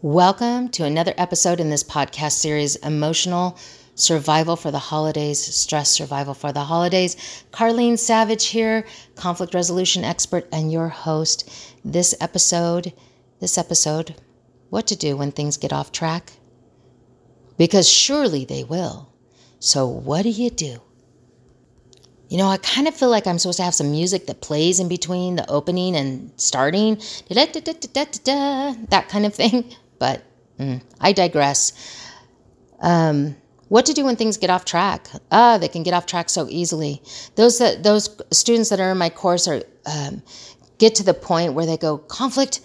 Welcome to another episode in this podcast series Emotional Survival for the Holidays, Stress Survival for the Holidays. Carlene Savage here, conflict resolution expert and your host. This episode, this episode, what to do when things get off track? Because surely they will. So, what do you do? You know, I kind of feel like I'm supposed to have some music that plays in between the opening and starting, that kind of thing. But mm, I digress. Um, what to do when things get off track? Ah, they can get off track so easily. Those that those students that are in my course are um, get to the point where they go, conflict,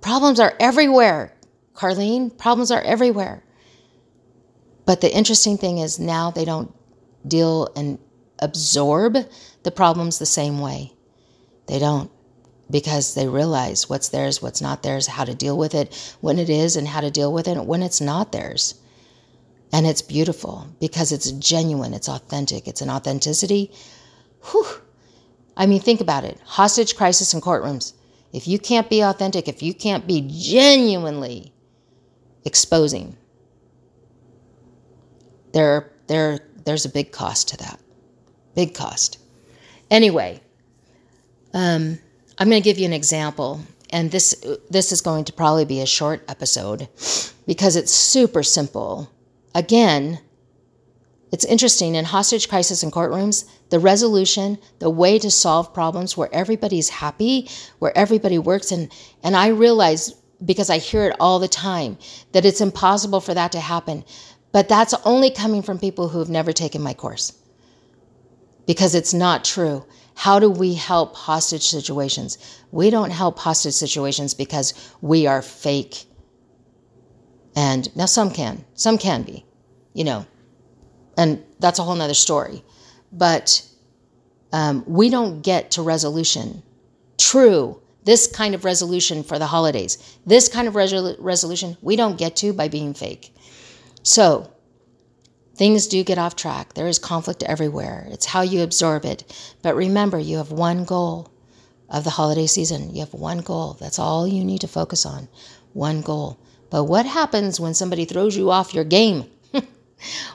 problems are everywhere. Carlene, problems are everywhere. But the interesting thing is now they don't deal and absorb the problems the same way. They don't because they realize what's theirs, what's not theirs, how to deal with it when it is, and how to deal with it when it's not theirs. And it's beautiful because it's genuine, it's authentic, it's an authenticity. Whew. I mean, think about it hostage crisis in courtrooms. If you can't be authentic, if you can't be genuinely exposing, there, there, there's a big cost to that. Big cost. Anyway, um, I'm going to give you an example, and this this is going to probably be a short episode because it's super simple. Again, it's interesting in hostage crisis in courtrooms, the resolution, the way to solve problems where everybody's happy, where everybody works and and I realize because I hear it all the time that it's impossible for that to happen. But that's only coming from people who have never taken my course because it's not true. How do we help hostage situations? We don't help hostage situations because we are fake. And now some can, some can be, you know, and that's a whole nother story. But um, we don't get to resolution, true, this kind of resolution for the holidays, this kind of resol- resolution, we don't get to by being fake. So, Things do get off track. There is conflict everywhere. It's how you absorb it. But remember, you have one goal of the holiday season. You have one goal. That's all you need to focus on. One goal. But what happens when somebody throws you off your game?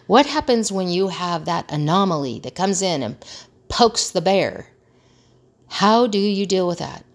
what happens when you have that anomaly that comes in and pokes the bear? How do you deal with that?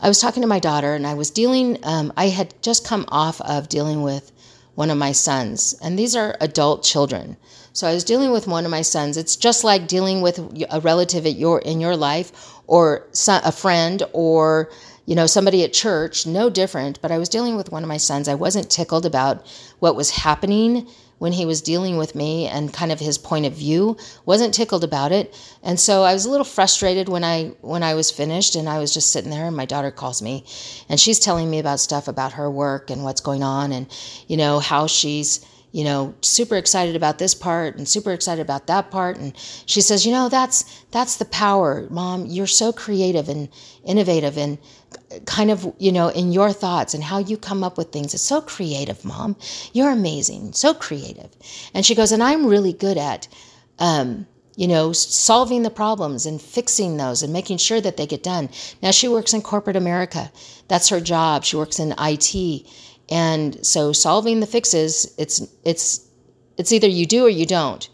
I was talking to my daughter and I was dealing, um, I had just come off of dealing with one of my sons, and these are adult children. So I was dealing with one of my sons. It's just like dealing with a relative at your in your life, or a friend, or you know somebody at church. No different. But I was dealing with one of my sons. I wasn't tickled about what was happening when he was dealing with me and kind of his point of view wasn't tickled about it. And so i was a little frustrated when i when i was finished and i was just sitting there and my daughter calls me and she's telling me about stuff about her work and what's going on and you know how she's you know super excited about this part and super excited about that part. And she says you know that's that's the power mom. You're so creative and innovative and kind of you know in your thoughts and how you come up with things. It's so creative mom. You're amazing. So creative. And she goes and i'm really good at um, you know solving the problems and fixing those and making sure that they get done. Now she works in corporate america. That's her job. She works in it and so solving the fixes, it's it's it's either you do or you don't.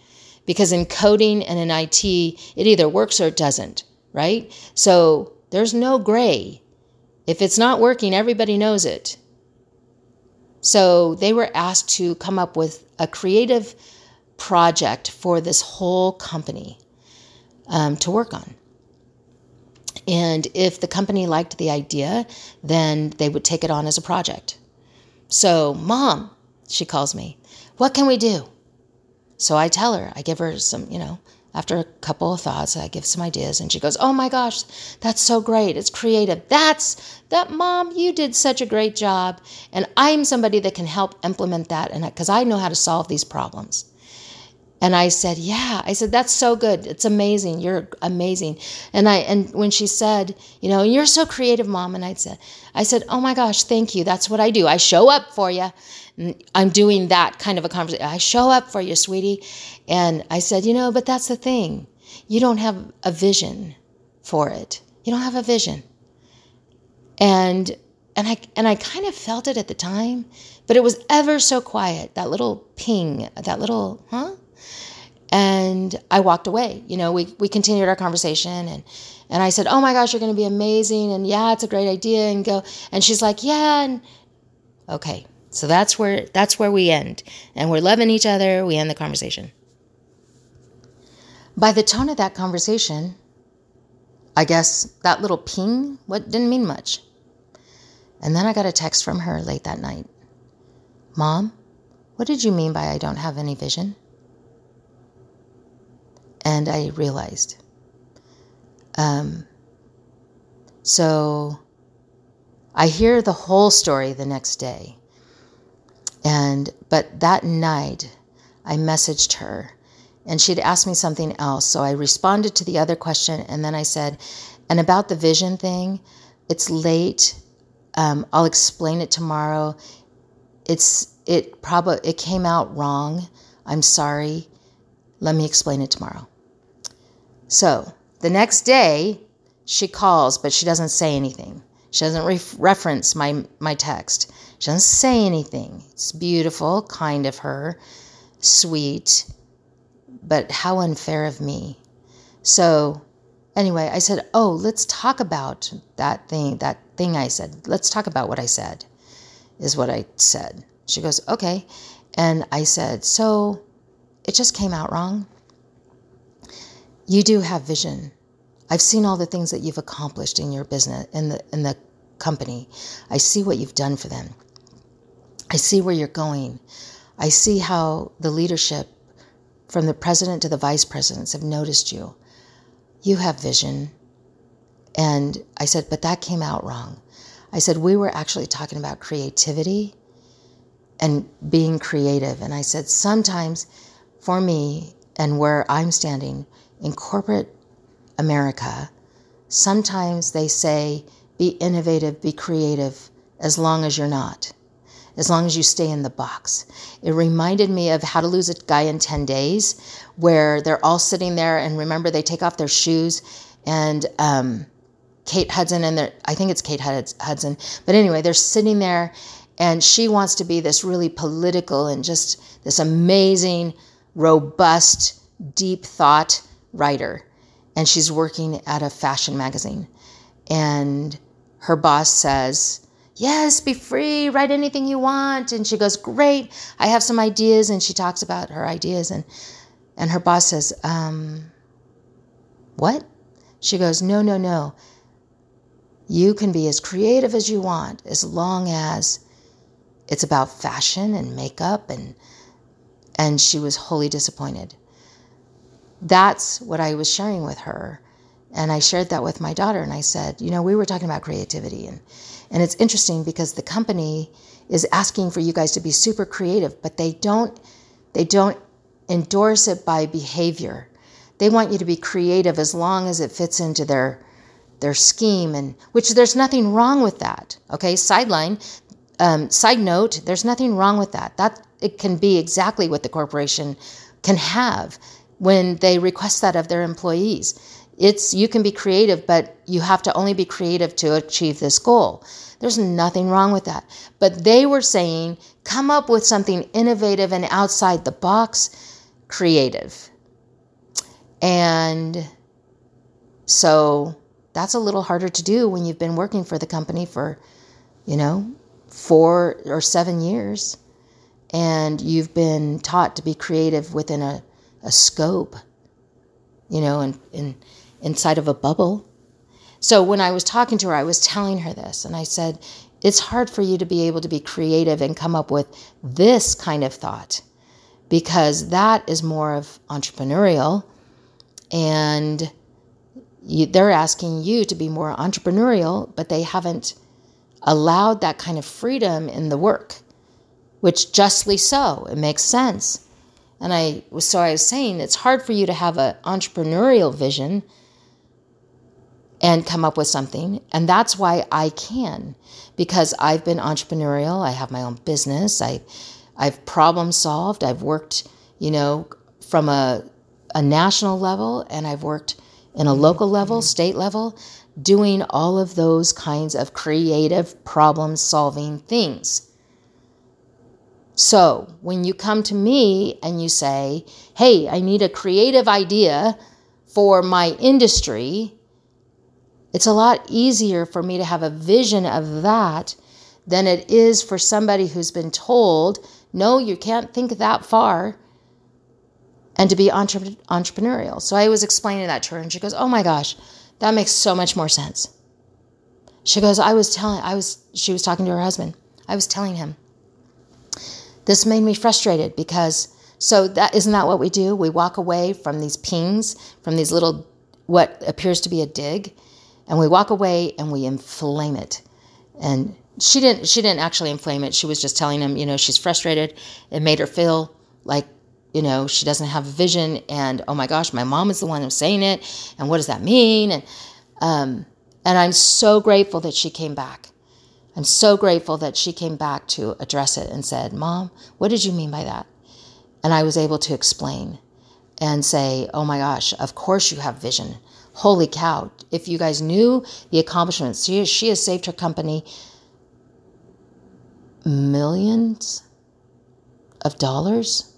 Because in coding and in IT, it either works or it doesn't, right? So there's no gray. If it's not working, everybody knows it. So they were asked to come up with a creative project for this whole company um, to work on. And if the company liked the idea, then they would take it on as a project. So, mom, she calls me, what can we do? So I tell her, I give her some, you know, after a couple of thoughts, I give some ideas and she goes, Oh my gosh, that's so great. It's creative. That's that, mom, you did such a great job. And I'm somebody that can help implement that. And because I know how to solve these problems. And I said, "Yeah." I said, "That's so good. It's amazing. You're amazing." And I and when she said, "You know, you're so creative, mom," and I said, "I said, oh my gosh, thank you. That's what I do. I show up for you." I'm doing that kind of a conversation. I show up for you, sweetie. And I said, "You know, but that's the thing. You don't have a vision for it. You don't have a vision." And and I and I kind of felt it at the time, but it was ever so quiet. That little ping, that little huh? And I walked away. You know, we we continued our conversation and and I said, "Oh my gosh, you're going to be amazing." And yeah, it's a great idea and go. And she's like, "Yeah." And okay. So that's where that's where we end. And we're loving each other. We end the conversation. By the tone of that conversation, I guess that little ping what didn't mean much. And then I got a text from her late that night. Mom, what did you mean by I don't have any vision? And I realized. Um, so I hear the whole story the next day. And but that night I messaged her and she'd asked me something else. So I responded to the other question and then I said, and about the vision thing, it's late. Um, I'll explain it tomorrow. It's it probably it came out wrong. I'm sorry. Let me explain it tomorrow. So the next day, she calls, but she doesn't say anything. She doesn't re- reference my my text. She doesn't say anything. It's beautiful, kind of her, sweet but how unfair of me. So, anyway, I said, Oh, let's talk about that thing, that thing I said. Let's talk about what I said, is what I said. She goes, Okay. And I said, So it just came out wrong. You do have vision. I've seen all the things that you've accomplished in your business, in the, in the company. I see what you've done for them. I see where you're going. I see how the leadership from the president to the vice presidents have noticed you. You have vision. And I said, but that came out wrong. I said, we were actually talking about creativity and being creative. And I said, sometimes for me and where I'm standing in corporate America, sometimes they say, be innovative, be creative, as long as you're not as long as you stay in the box. It reminded me of How to Lose a Guy in 10 Days, where they're all sitting there, and remember, they take off their shoes, and um, Kate Hudson, and I think it's Kate Hudson, but anyway, they're sitting there, and she wants to be this really political and just this amazing, robust, deep thought writer. And she's working at a fashion magazine. And her boss says, Yes, be free, write anything you want. And she goes, Great, I have some ideas. And she talks about her ideas. And, and her boss says, um, What? She goes, No, no, no. You can be as creative as you want as long as it's about fashion and makeup and and she was wholly disappointed. That's what I was sharing with her. And I shared that with my daughter and I said, you know, we were talking about creativity and and it's interesting because the company is asking for you guys to be super creative, but they don't they don't endorse it by behavior. They want you to be creative as long as it fits into their their scheme and which there's nothing wrong with that. Okay, sideline um, side note, there's nothing wrong with that. That it can be exactly what the corporation can have when they request that of their employees. It's you can be creative but you have to only be creative to achieve this goal. There's nothing wrong with that. But they were saying come up with something innovative and outside the box creative. And so that's a little harder to do when you've been working for the company for you know 4 or 7 years and you've been taught to be creative within a, a scope you know and, and inside of a bubble. So when I was talking to her, I was telling her this, and I said, It's hard for you to be able to be creative and come up with this kind of thought because that is more of entrepreneurial. And you, they're asking you to be more entrepreneurial, but they haven't allowed that kind of freedom in the work, which justly so. It makes sense. And I so I was saying it's hard for you to have an entrepreneurial vision and come up with something. And that's why I can, because I've been entrepreneurial. I have my own business. I, I've problem solved. I've worked, you know, from a, a national level and I've worked in a mm-hmm. local level, mm-hmm. state level. doing all of those kinds of creative problem solving things. So, when you come to me and you say, Hey, I need a creative idea for my industry, it's a lot easier for me to have a vision of that than it is for somebody who's been told, No, you can't think that far, and to be entre- entrepreneurial. So, I was explaining that to her, and she goes, Oh my gosh, that makes so much more sense. She goes, I was telling, I was, she was talking to her husband. I was telling him, this made me frustrated because so that isn't that what we do? We walk away from these pings, from these little what appears to be a dig, and we walk away and we inflame it. And she didn't she didn't actually inflame it. She was just telling him, you know, she's frustrated. It made her feel like, you know, she doesn't have a vision and oh my gosh, my mom is the one who's saying it and what does that mean? And um and I'm so grateful that she came back I'm so grateful that she came back to address it and said, Mom, what did you mean by that? And I was able to explain and say, Oh my gosh, of course you have vision. Holy cow. If you guys knew the accomplishments, she, she has saved her company millions of dollars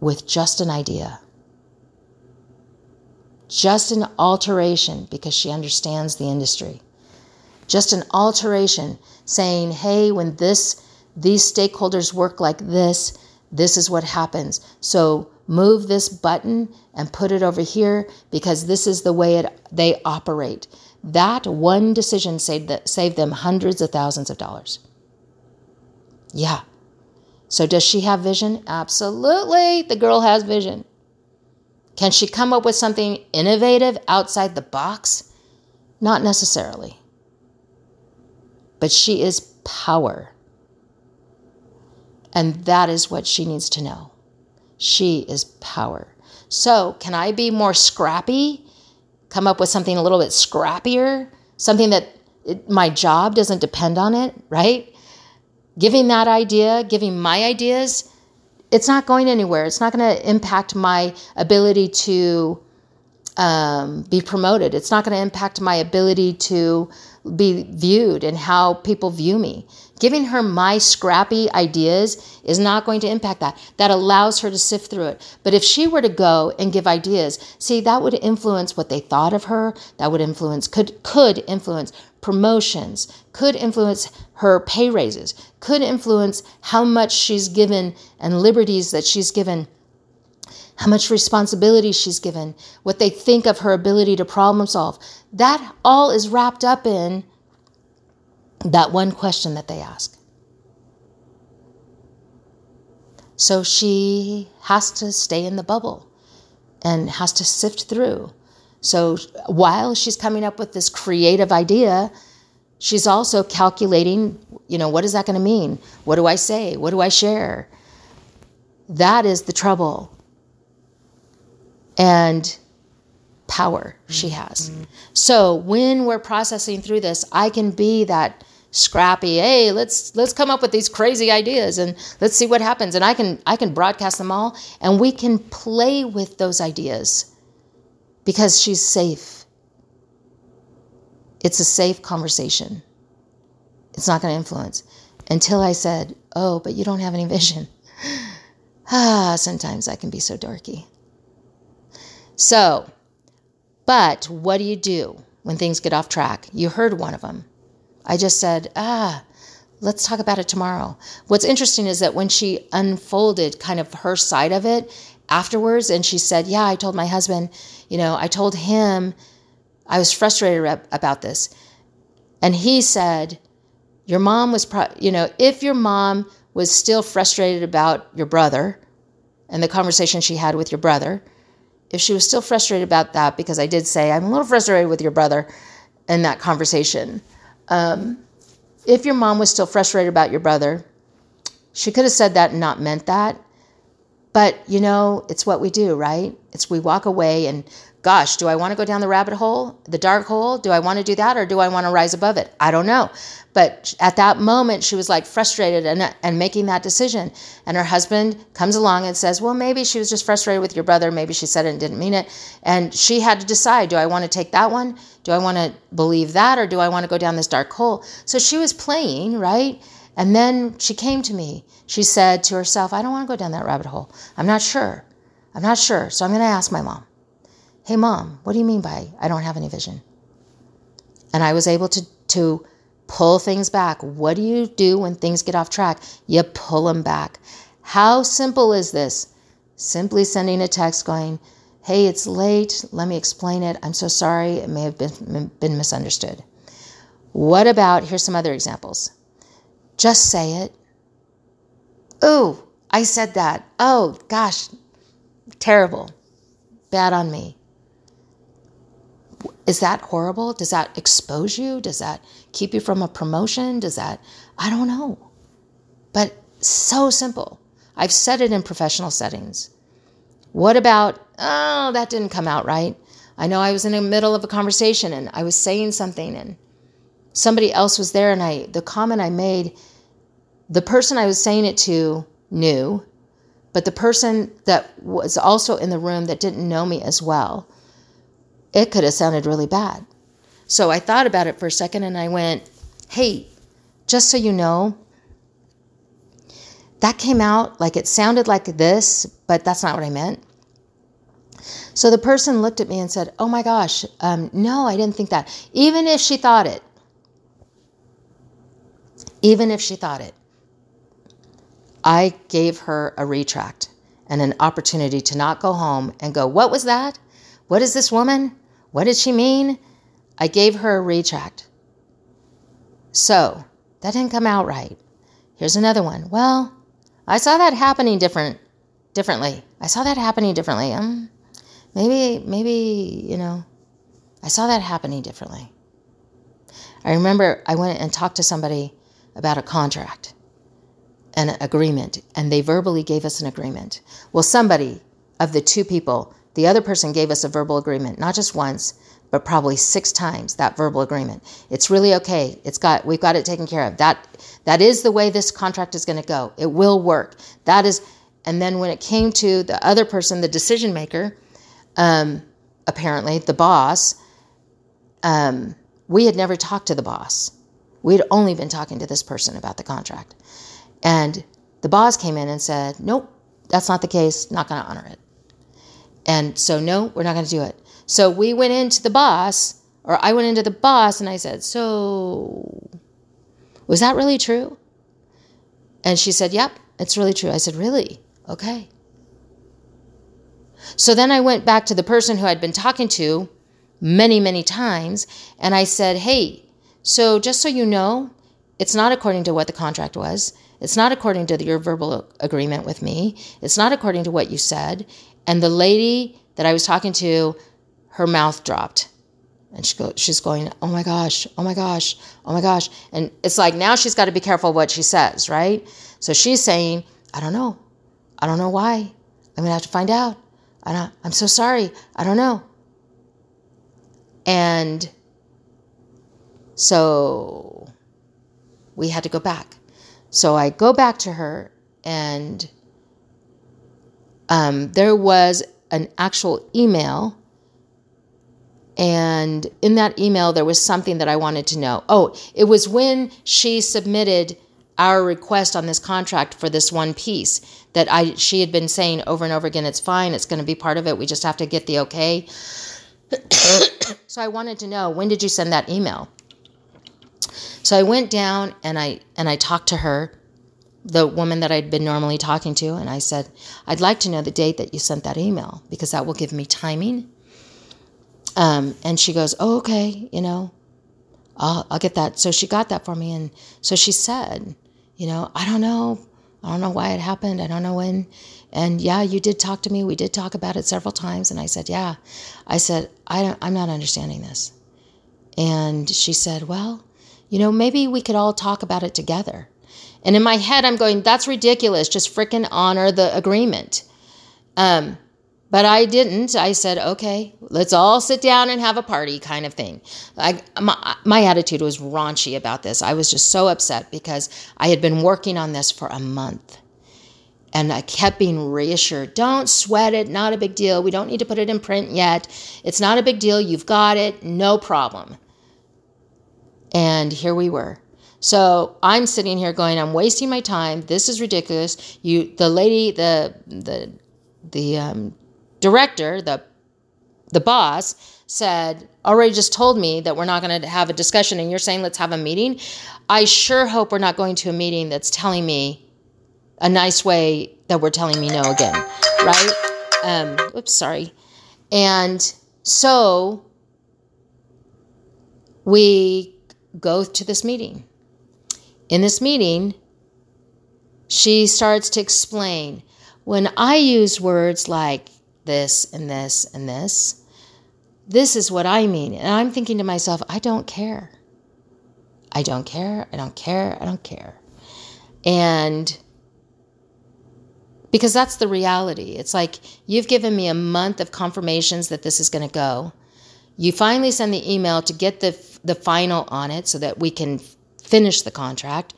with just an idea. Just an alteration because she understands the industry just an alteration saying, hey, when this these stakeholders work like this, this is what happens. So move this button and put it over here because this is the way it, they operate. That one decision saved, that, saved them hundreds of thousands of dollars. Yeah. So does she have vision? Absolutely. The girl has vision. Can she come up with something innovative outside the box? Not necessarily but she is power. And that is what she needs to know. She is power. So, can I be more scrappy? Come up with something a little bit scrappier? Something that it, my job doesn't depend on it, right? Giving that idea, giving my ideas, it's not going anywhere. It's not going to impact my ability to um, be promoted. It's not going to impact my ability to be viewed and how people view me. Giving her my scrappy ideas is not going to impact that. That allows her to sift through it. But if she were to go and give ideas, see, that would influence what they thought of her. That would influence, could, could influence promotions, could influence her pay raises, could influence how much she's given and liberties that she's given how much responsibility she's given, what they think of her ability to problem solve. That all is wrapped up in that one question that they ask. So she has to stay in the bubble and has to sift through. So while she's coming up with this creative idea, she's also calculating, you know, what is that going to mean? What do I say? What do I share? That is the trouble and power she has. So when we're processing through this, I can be that scrappy, hey, let's let's come up with these crazy ideas and let's see what happens. And I can I can broadcast them all and we can play with those ideas because she's safe. It's a safe conversation. It's not going to influence. Until I said, "Oh, but you don't have any vision." ah, sometimes I can be so dorky. So, but what do you do when things get off track? You heard one of them. I just said, ah, let's talk about it tomorrow. What's interesting is that when she unfolded kind of her side of it afterwards, and she said, yeah, I told my husband, you know, I told him I was frustrated about this. And he said, your mom was, pro- you know, if your mom was still frustrated about your brother and the conversation she had with your brother, if she was still frustrated about that, because I did say, I'm a little frustrated with your brother in that conversation. Um, if your mom was still frustrated about your brother, she could have said that and not meant that. But, you know, it's what we do, right? It's we walk away and gosh, do I want to go down the rabbit hole, the dark hole? Do I want to do that or do I want to rise above it? I don't know. But at that moment, she was like frustrated and, and making that decision. And her husband comes along and says, Well, maybe she was just frustrated with your brother. Maybe she said it and didn't mean it. And she had to decide do I want to take that one? Do I want to believe that or do I want to go down this dark hole? So she was playing, right? And then she came to me. She said to herself, I don't want to go down that rabbit hole. I'm not sure. I'm not sure. So I'm going to ask my mom. Hey, mom, what do you mean by I don't have any vision? And I was able to, to pull things back. What do you do when things get off track? You pull them back. How simple is this? Simply sending a text going, Hey, it's late. Let me explain it. I'm so sorry. It may have been, been misunderstood. What about, here's some other examples. Just say it. Oh, I said that. Oh, gosh, terrible. Bad on me. Is that horrible? Does that expose you? Does that keep you from a promotion? Does that, I don't know. But so simple. I've said it in professional settings. What about, oh, that didn't come out right? I know I was in the middle of a conversation and I was saying something and somebody else was there and I the comment I made, the person I was saying it to knew, but the person that was also in the room that didn't know me as well it could have sounded really bad. So I thought about it for a second and I went, hey, just so you know, that came out like it sounded like this, but that's not what I meant. So the person looked at me and said, Oh my gosh, um, no, I didn't think that. Even if she thought it, even if she thought it, I gave her a retract and an opportunity to not go home and go, What was that? What is this woman? What did she mean? I gave her a retract. So, that didn't come out right. Here's another one. Well, I saw that happening different differently. I saw that happening differently. Um maybe maybe, you know, I saw that happening differently. I remember I went and talked to somebody about a contract, an agreement, and they verbally gave us an agreement. Well, somebody of the two people the other person gave us a verbal agreement, not just once, but probably six times that verbal agreement. It's really okay. It's got we've got it taken care of. That that is the way this contract is going to go. It will work. That is and then when it came to the other person, the decision maker, um, apparently the boss, um, we had never talked to the boss. We had only been talking to this person about the contract. And the boss came in and said, Nope, that's not the case, not going to honor it. And so, no, we're not going to do it. So we went into the boss, or I went into the boss and I said, So, was that really true? And she said, Yep, it's really true. I said, Really? Okay. So then I went back to the person who I'd been talking to many, many times, and I said, Hey, so just so you know, it's not according to what the contract was. It's not according to your verbal agreement with me. It's not according to what you said. And the lady that I was talking to, her mouth dropped. And she go, she's going, oh my gosh, oh my gosh, oh my gosh. And it's like now she's got to be careful what she says, right? So she's saying, I don't know. I don't know why. I'm going to have to find out. I I'm so sorry. I don't know. And so we had to go back. So I go back to her and um, there was an actual email. And in that email, there was something that I wanted to know. Oh, it was when she submitted our request on this contract for this one piece that I she had been saying over and over again, it's fine, it's going to be part of it. We just have to get the okay. so I wanted to know when did you send that email? So I went down and I and I talked to her the woman that I'd been normally talking to, and I said, I'd like to know the date that you sent that email because that will give me timing. Um, and she goes, oh, okay, you know, I'll, I'll get that. So she got that for me. And so she said, you know, I don't know. I don't know why it happened. I don't know when. And yeah, you did talk to me. We did talk about it several times. And I said, yeah. I said, I don't, I'm not understanding this. And she said, well, you know, maybe we could all talk about it together. And in my head, I'm going, that's ridiculous. Just freaking honor the agreement. Um, But I didn't. I said, okay, let's all sit down and have a party kind of thing. I, my, my attitude was raunchy about this. I was just so upset because I had been working on this for a month. And I kept being reassured don't sweat it, not a big deal. We don't need to put it in print yet. It's not a big deal. You've got it, no problem. And here we were. So I'm sitting here going, I'm wasting my time. This is ridiculous. You, the lady, the the the um, director, the the boss said already just told me that we're not going to have a discussion, and you're saying let's have a meeting. I sure hope we're not going to a meeting that's telling me a nice way that we're telling me no again, right? Um, oops, sorry. And so we go to this meeting. In this meeting, she starts to explain when I use words like this and this and this, this is what I mean. And I'm thinking to myself, I don't care. I don't care. I don't care. I don't care. And because that's the reality. It's like you've given me a month of confirmations that this is going to go. You finally send the email to get the the final on it so that we can finish the contract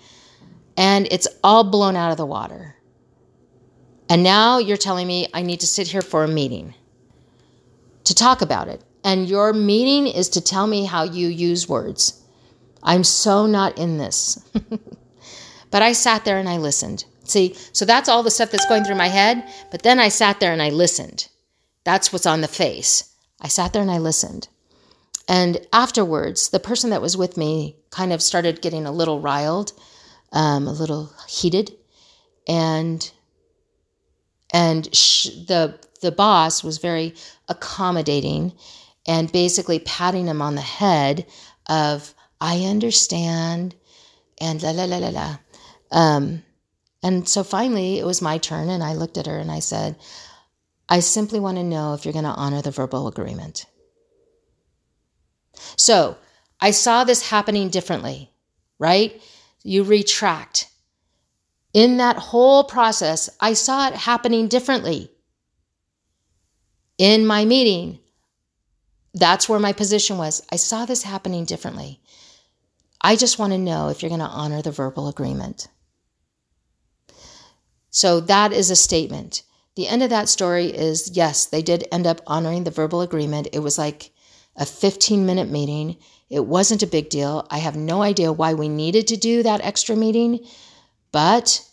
and it's all blown out of the water. And now you're telling me I need to sit here for a meeting to talk about it. And your meeting is to tell me how you use words. I'm so not in this. but I sat there and I listened. See, so that's all the stuff that's going through my head. But then I sat there and I listened. That's what's on the face. I sat there and I listened. And afterwards, the person that was with me kind of started getting a little riled, um, a little heated. And and the the boss was very accommodating and basically patting him on the head of I understand and la la la la la. Um, and so finally, it was my turn, and I looked at her and I said, I simply want to know if you're going to honor the verbal agreement. So I saw this happening differently, right? You retract. In that whole process, I saw it happening differently. In my meeting, that's where my position was. I saw this happening differently. I just want to know if you're going to honor the verbal agreement. So that is a statement. The end of that story is yes, they did end up honoring the verbal agreement. It was like a 15 minute meeting. It wasn't a big deal. I have no idea why we needed to do that extra meeting, but,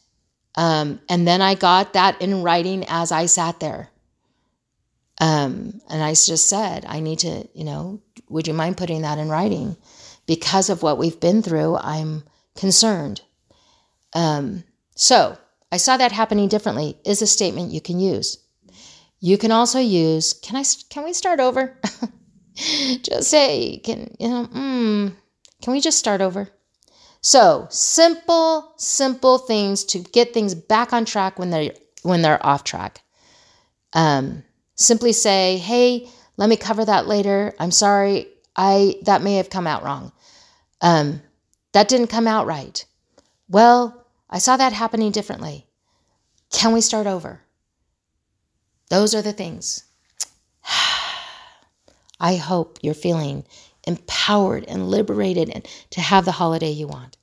um, and then I got that in writing as I sat there. Um, and I just said, I need to, you know, would you mind putting that in writing? Because of what we've been through, I'm concerned. Um, so I saw that happening differently is a statement you can use. You can also use, can I, can we start over? just say, can, you know, mm, can we just start over? So simple, simple things to get things back on track when they're, when they're off track. Um, simply say, hey, let me cover that later. I'm sorry. I, that may have come out wrong. Um, that didn't come out right. Well, I saw that happening differently. Can we start over? Those are the things. I hope you're feeling empowered and liberated and to have the holiday you want.